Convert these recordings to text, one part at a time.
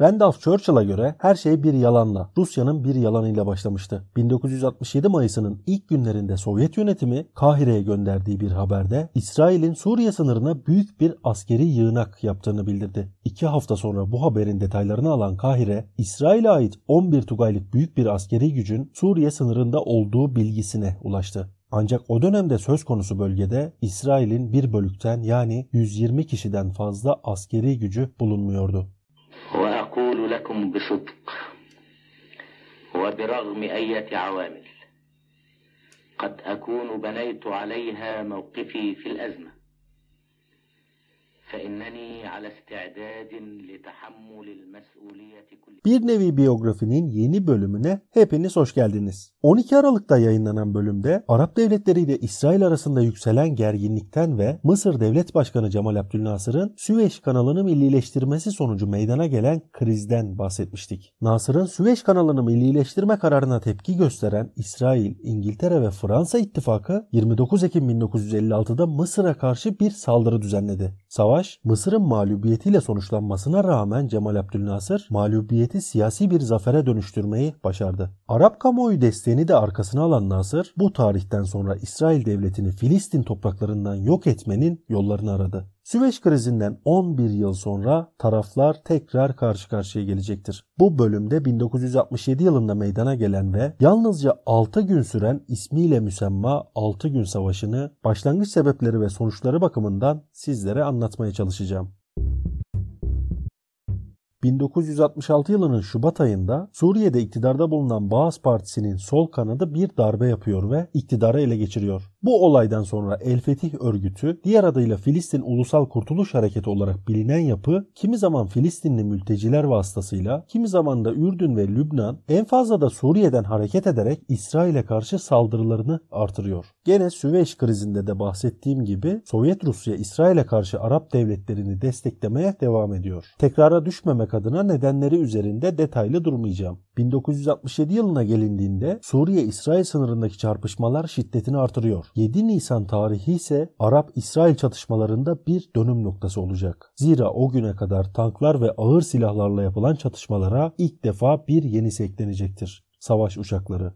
Randolph Churchill'a göre her şey bir yalanla, Rusya'nın bir yalanıyla başlamıştı. 1967 Mayıs'ının ilk günlerinde Sovyet yönetimi Kahire'ye gönderdiği bir haberde İsrail'in Suriye sınırına büyük bir askeri yığınak yaptığını bildirdi. İki hafta sonra bu haberin detaylarını alan Kahire, İsrail'e ait 11 Tugaylık büyük bir askeri gücün Suriye sınırında olduğu bilgisine ulaştı. Ancak o dönemde söz konusu bölgede İsrail'in bir bölükten yani 120 kişiden fazla askeri gücü bulunmuyordu. Wow. لكم بصدق وبرغم أية عوامل. قد أكون بنيت عليها موقفي في الأزمة. Bir nevi biyografinin yeni bölümüne hepiniz hoş geldiniz. 12 Aralık'ta yayınlanan bölümde Arap devletleri ile İsrail arasında yükselen gerginlikten ve Mısır Devlet Başkanı Cemal Abdülnasır'ın Süveyş kanalını millileştirmesi sonucu meydana gelen krizden bahsetmiştik. Nasır'ın Süveyş kanalını millileştirme kararına tepki gösteren İsrail, İngiltere ve Fransa ittifakı 29 Ekim 1956'da Mısır'a karşı bir saldırı düzenledi. Savaş Mısır'ın mağlubiyetiyle sonuçlanmasına rağmen Cemal Abdülnasır mağlubiyeti siyasi bir zafere dönüştürmeyi başardı. Arap kamuoyu desteğini de arkasına alan Nasır bu tarihten sonra İsrail devletini Filistin topraklarından yok etmenin yollarını aradı. Süveyş krizinden 11 yıl sonra taraflar tekrar karşı karşıya gelecektir. Bu bölümde 1967 yılında meydana gelen ve yalnızca 6 gün süren ismiyle müsemma 6 gün savaşını başlangıç sebepleri ve sonuçları bakımından sizlere anlatmaya çalışacağım. 1966 yılının Şubat ayında Suriye'de iktidarda bulunan Baas Partisi'nin sol kanadı bir darbe yapıyor ve iktidarı ele geçiriyor. Bu olaydan sonra El Fetih örgütü diğer adıyla Filistin Ulusal Kurtuluş Hareketi olarak bilinen yapı kimi zaman Filistinli mülteciler vasıtasıyla kimi zaman da Ürdün ve Lübnan en fazla da Suriye'den hareket ederek İsrail'e karşı saldırılarını artırıyor. Gene Süveyş krizinde de bahsettiğim gibi Sovyet Rusya İsrail'e karşı Arap devletlerini desteklemeye devam ediyor. Tekrara düşmemek adına nedenleri üzerinde detaylı durmayacağım. 1967 yılına gelindiğinde Suriye-İsrail sınırındaki çarpışmalar şiddetini artırıyor. 7 Nisan tarihi ise Arap-İsrail çatışmalarında bir dönüm noktası olacak. Zira o güne kadar tanklar ve ağır silahlarla yapılan çatışmalara ilk defa bir yenisi eklenecektir. Savaş uçakları.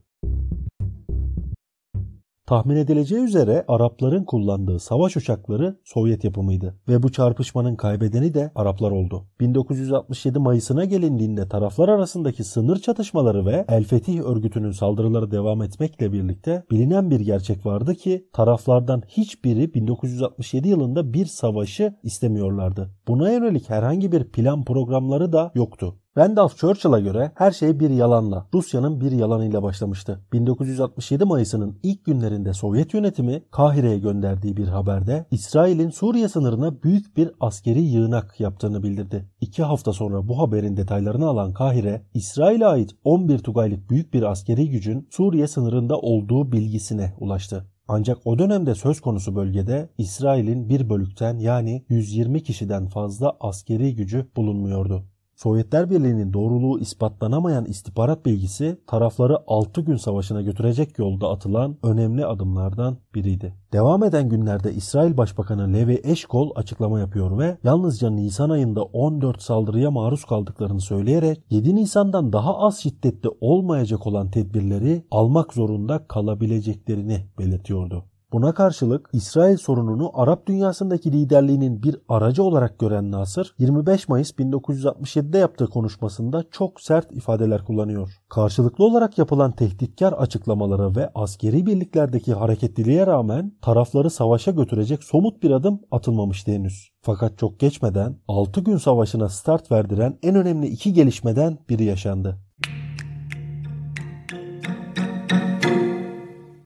Tahmin edileceği üzere Arapların kullandığı savaş uçakları Sovyet yapımıydı ve bu çarpışmanın kaybedeni de Araplar oldu. 1967 Mayıs'ına gelindiğinde taraflar arasındaki sınır çatışmaları ve El Fetih örgütünün saldırıları devam etmekle birlikte bilinen bir gerçek vardı ki taraflardan hiçbiri 1967 yılında bir savaşı istemiyorlardı. Buna yönelik herhangi bir plan programları da yoktu. Randolph Churchill'a göre her şey bir yalanla, Rusya'nın bir yalanıyla başlamıştı. 1967 Mayıs'ının ilk günlerinde Sovyet yönetimi Kahire'ye gönderdiği bir haberde İsrail'in Suriye sınırına büyük bir askeri yığınak yaptığını bildirdi. İki hafta sonra bu haberin detaylarını alan Kahire, İsrail'e ait 11 Tugaylık büyük bir askeri gücün Suriye sınırında olduğu bilgisine ulaştı. Ancak o dönemde söz konusu bölgede İsrail'in bir bölükten yani 120 kişiden fazla askeri gücü bulunmuyordu. Sovyetler Birliği'nin doğruluğu ispatlanamayan istihbarat bilgisi tarafları 6 gün savaşına götürecek yolda atılan önemli adımlardan biriydi. Devam eden günlerde İsrail Başbakanı Levi Eşkol açıklama yapıyor ve yalnızca Nisan ayında 14 saldırıya maruz kaldıklarını söyleyerek 7 Nisan'dan daha az şiddetli olmayacak olan tedbirleri almak zorunda kalabileceklerini belirtiyordu. Buna karşılık İsrail sorununu Arap dünyasındaki liderliğinin bir aracı olarak gören Nasır 25 Mayıs 1967'de yaptığı konuşmasında çok sert ifadeler kullanıyor. Karşılıklı olarak yapılan tehditkar açıklamalara ve askeri birliklerdeki hareketliliğe rağmen tarafları savaşa götürecek somut bir adım atılmamıştı henüz. Fakat çok geçmeden 6 gün savaşına start verdiren en önemli iki gelişmeden biri yaşandı.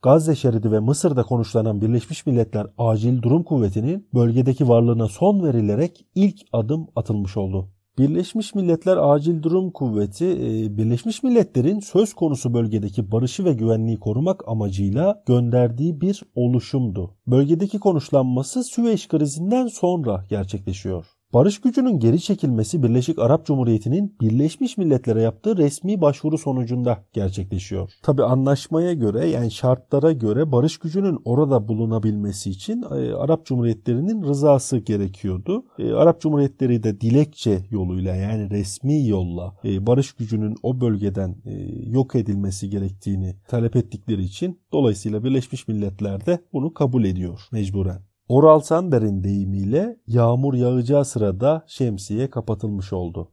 Gazze şeridi ve Mısır'da konuşlanan Birleşmiş Milletler Acil Durum Kuvveti'nin bölgedeki varlığına son verilerek ilk adım atılmış oldu. Birleşmiş Milletler Acil Durum Kuvveti, e, Birleşmiş Milletler'in söz konusu bölgedeki barışı ve güvenliği korumak amacıyla gönderdiği bir oluşumdu. Bölgedeki konuşlanması Süveyş krizinden sonra gerçekleşiyor. Barış gücünün geri çekilmesi Birleşik Arap Cumhuriyeti'nin Birleşmiş Milletler'e yaptığı resmi başvuru sonucunda gerçekleşiyor. Tabi anlaşmaya göre yani şartlara göre barış gücünün orada bulunabilmesi için e, Arap Cumhuriyetlerinin rızası gerekiyordu. E, Arap Cumhuriyetleri de dilekçe yoluyla yani resmi yolla e, barış gücünün o bölgeden yok edilmesi gerektiğini talep ettikleri için dolayısıyla Birleşmiş Milletler de bunu kabul ediyor mecburen. Oral Sander'in deyimiyle yağmur yağacağı sırada şemsiye kapatılmış oldu.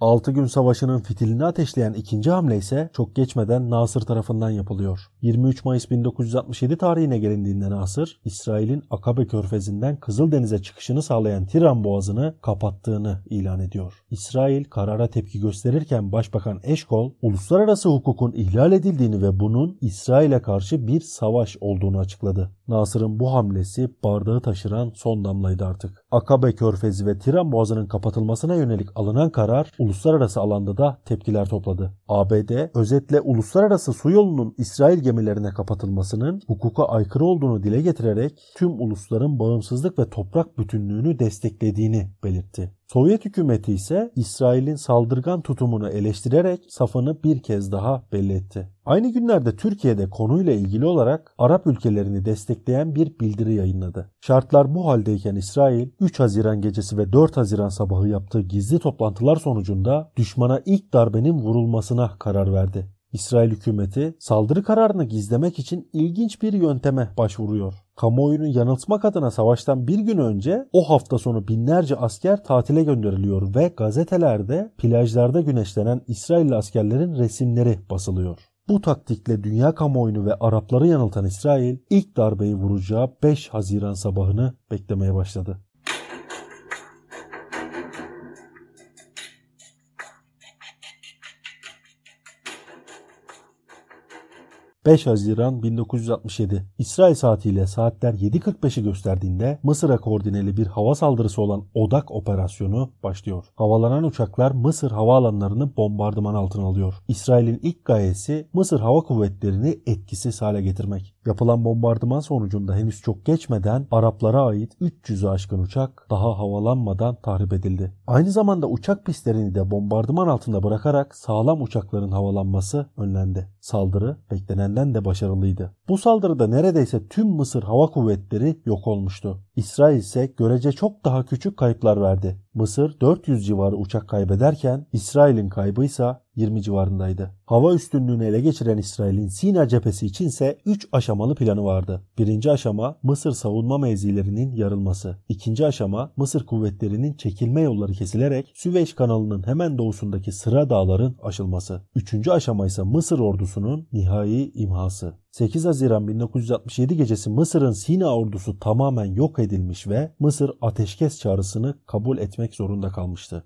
6 gün savaşının fitilini ateşleyen ikinci hamle ise çok geçmeden Nasır tarafından yapılıyor. 23 Mayıs 1967 tarihine gelindiğinde Nasır, İsrail'in Akabe körfezinden Kızıldeniz'e çıkışını sağlayan Tiran Boğazı'nı kapattığını ilan ediyor. İsrail karara tepki gösterirken Başbakan Eşkol, uluslararası hukukun ihlal edildiğini ve bunun İsrail'e karşı bir savaş olduğunu açıkladı. Nasır'ın bu hamlesi bardağı taşıran son damlaydı artık. Akabe körfezi ve Tiran Boğazı'nın kapatılmasına yönelik alınan karar uluslararası alanda da tepkiler topladı. ABD özetle uluslararası su yolunun İsrail gemilerine kapatılmasının hukuka aykırı olduğunu dile getirerek tüm ulusların bağımsızlık ve toprak bütünlüğünü desteklediğini belirtti. Sovyet hükümeti ise İsrail'in saldırgan tutumunu eleştirerek safını bir kez daha belli etti. Aynı günlerde Türkiye'de konuyla ilgili olarak Arap ülkelerini destekleyen bir bildiri yayınladı. Şartlar bu haldeyken İsrail 3 Haziran gecesi ve 4 Haziran sabahı yaptığı gizli toplantılar sonucunda düşmana ilk darbenin vurulmasına karar verdi. İsrail hükümeti saldırı kararını gizlemek için ilginç bir yönteme başvuruyor. Kamuoyunu yanıltmak adına savaştan bir gün önce o hafta sonu binlerce asker tatile gönderiliyor ve gazetelerde plajlarda güneşlenen İsrailli askerlerin resimleri basılıyor. Bu taktikle dünya kamuoyunu ve Arapları yanıltan İsrail ilk darbeyi vuracağı 5 Haziran sabahını beklemeye başladı. 5 Haziran 1967 İsrail saatiyle saatler 7.45'i gösterdiğinde Mısır'a koordineli bir hava saldırısı olan Odak operasyonu başlıyor. Havalanan uçaklar Mısır havaalanlarını bombardıman altına alıyor. İsrail'in ilk gayesi Mısır Hava Kuvvetleri'ni etkisiz hale getirmek. Yapılan bombardıman sonucunda henüz çok geçmeden Araplara ait 300'ü aşkın uçak daha havalanmadan tahrip edildi. Aynı zamanda uçak pistlerini de bombardıman altında bırakarak sağlam uçakların havalanması önlendi. Saldırı beklenenden de başarılıydı. Bu saldırıda neredeyse tüm Mısır Hava Kuvvetleri yok olmuştu. İsrail ise görece çok daha küçük kayıplar verdi. Mısır 400 civarı uçak kaybederken İsrail'in kaybı ise 20 civarındaydı. Hava üstünlüğünü ele geçiren İsrail'in Sina cephesi içinse 3 aşamalı planı vardı. Birinci aşama Mısır savunma mevzilerinin yarılması. İkinci aşama Mısır kuvvetlerinin çekilme yolları kesilerek Süveyş kanalının hemen doğusundaki Sıra dağların aşılması. Üçüncü aşama ise Mısır ordusunun nihai imhası. 8 Haziran 1967 gecesi Mısır'ın Sina ordusu tamamen yok edilmiş ve Mısır ateşkes çağrısını kabul etmek zorunda kalmıştı.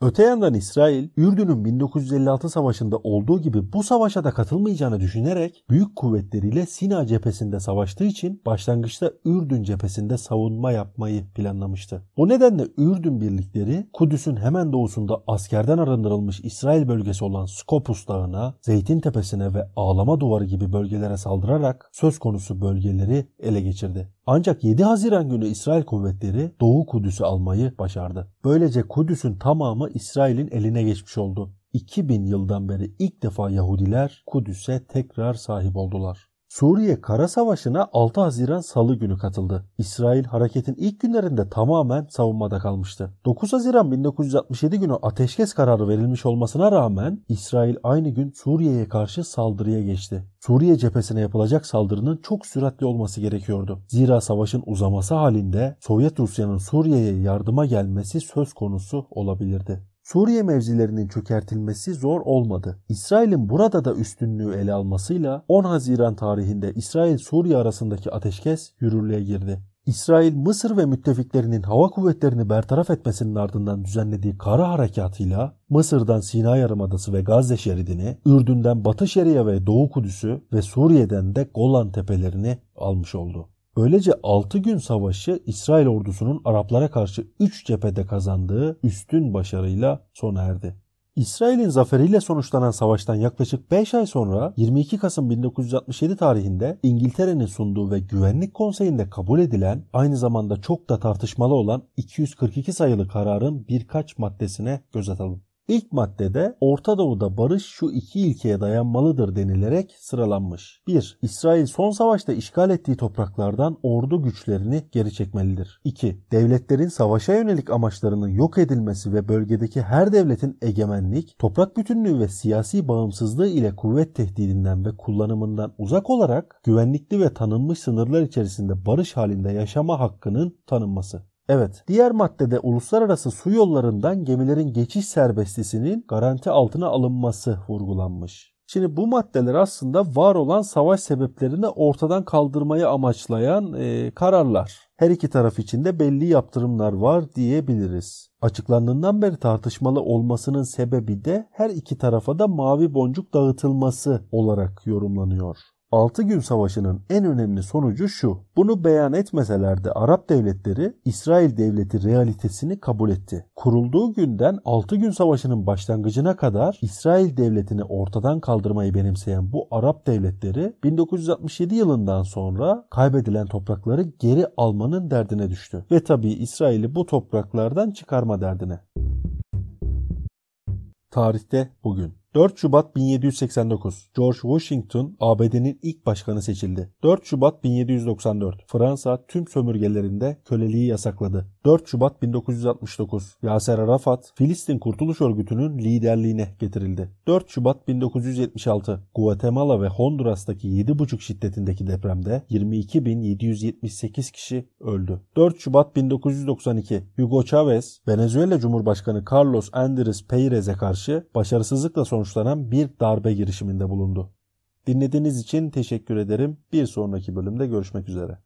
Öte yandan İsrail, Ürdün'ün 1956 savaşında olduğu gibi bu savaşa da katılmayacağını düşünerek büyük kuvvetleriyle Sina cephesinde savaştığı için başlangıçta Ürdün cephesinde savunma yapmayı planlamıştı. O nedenle Ürdün birlikleri Kudüs'ün hemen doğusunda askerden arındırılmış İsrail bölgesi olan Skopus Dağı'na, Zeytin Tepesi'ne ve Ağlama Duvarı gibi bölgelere saldırarak söz konusu bölgeleri ele geçirdi. Ancak 7 Haziran günü İsrail kuvvetleri Doğu Kudüs'ü almayı başardı. Böylece Kudüs'ün tamamı İsrail'in eline geçmiş oldu. 2000 yıldan beri ilk defa Yahudiler Kudüs'e tekrar sahip oldular. Suriye Kara Savaşı'na 6 Haziran Salı günü katıldı. İsrail hareketin ilk günlerinde tamamen savunmada kalmıştı. 9 Haziran 1967 günü ateşkes kararı verilmiş olmasına rağmen İsrail aynı gün Suriye'ye karşı saldırıya geçti. Suriye cephesine yapılacak saldırının çok süratli olması gerekiyordu. Zira savaşın uzaması halinde Sovyet Rusya'nın Suriye'ye yardıma gelmesi söz konusu olabilirdi. Suriye mevzilerinin çökertilmesi zor olmadı. İsrail'in burada da üstünlüğü ele almasıyla 10 Haziran tarihinde İsrail-Suriye arasındaki ateşkes yürürlüğe girdi. İsrail, Mısır ve müttefiklerinin hava kuvvetlerini bertaraf etmesinin ardından düzenlediği kara harekatıyla Mısır'dan Sina Yarımadası ve Gazze şeridini, Ürdün'den Batı Şeria ve Doğu Kudüs'ü ve Suriye'den de Golan tepelerini almış oldu. Böylece 6 gün savaşı İsrail ordusunun Araplara karşı 3 cephede kazandığı üstün başarıyla sona erdi. İsrail'in zaferiyle sonuçlanan savaştan yaklaşık 5 ay sonra 22 Kasım 1967 tarihinde İngiltere'nin sunduğu ve Güvenlik Konseyi'nde kabul edilen aynı zamanda çok da tartışmalı olan 242 sayılı kararın birkaç maddesine göz atalım. İlk maddede Orta Doğu'da barış şu iki ilkeye dayanmalıdır denilerek sıralanmış. 1. İsrail son savaşta işgal ettiği topraklardan ordu güçlerini geri çekmelidir. 2. Devletlerin savaşa yönelik amaçlarının yok edilmesi ve bölgedeki her devletin egemenlik, toprak bütünlüğü ve siyasi bağımsızlığı ile kuvvet tehdidinden ve kullanımından uzak olarak güvenlikli ve tanınmış sınırlar içerisinde barış halinde yaşama hakkının tanınması. Evet, diğer maddede uluslararası su yollarından gemilerin geçiş serbestlisinin garanti altına alınması vurgulanmış. Şimdi bu maddeler aslında var olan savaş sebeplerini ortadan kaldırmayı amaçlayan e, kararlar. Her iki taraf için de belli yaptırımlar var diyebiliriz. Açıklandığından beri tartışmalı olmasının sebebi de her iki tarafa da mavi boncuk dağıtılması olarak yorumlanıyor. 6 gün savaşının en önemli sonucu şu. Bunu beyan etmeseler de Arap devletleri İsrail devleti realitesini kabul etti. Kurulduğu günden 6 gün savaşının başlangıcına kadar İsrail devletini ortadan kaldırmayı benimseyen bu Arap devletleri 1967 yılından sonra kaybedilen toprakları geri almanın derdine düştü. Ve tabii İsrail'i bu topraklardan çıkarma derdine. Tarihte bugün 4 Şubat 1789 George Washington ABD'nin ilk başkanı seçildi. 4 Şubat 1794 Fransa tüm sömürgelerinde köleliği yasakladı. 4 Şubat 1969 Yaser Arafat Filistin Kurtuluş Örgütü'nün liderliğine getirildi. 4 Şubat 1976 Guatemala ve Honduras'taki 7,5 şiddetindeki depremde 22.778 kişi öldü. 4 Şubat 1992 Hugo Chavez Venezuela Cumhurbaşkanı Carlos Andrés Peirez'e karşı başarısızlıkla sonuçlanan bir darbe girişiminde bulundu. Dinlediğiniz için teşekkür ederim. Bir sonraki bölümde görüşmek üzere.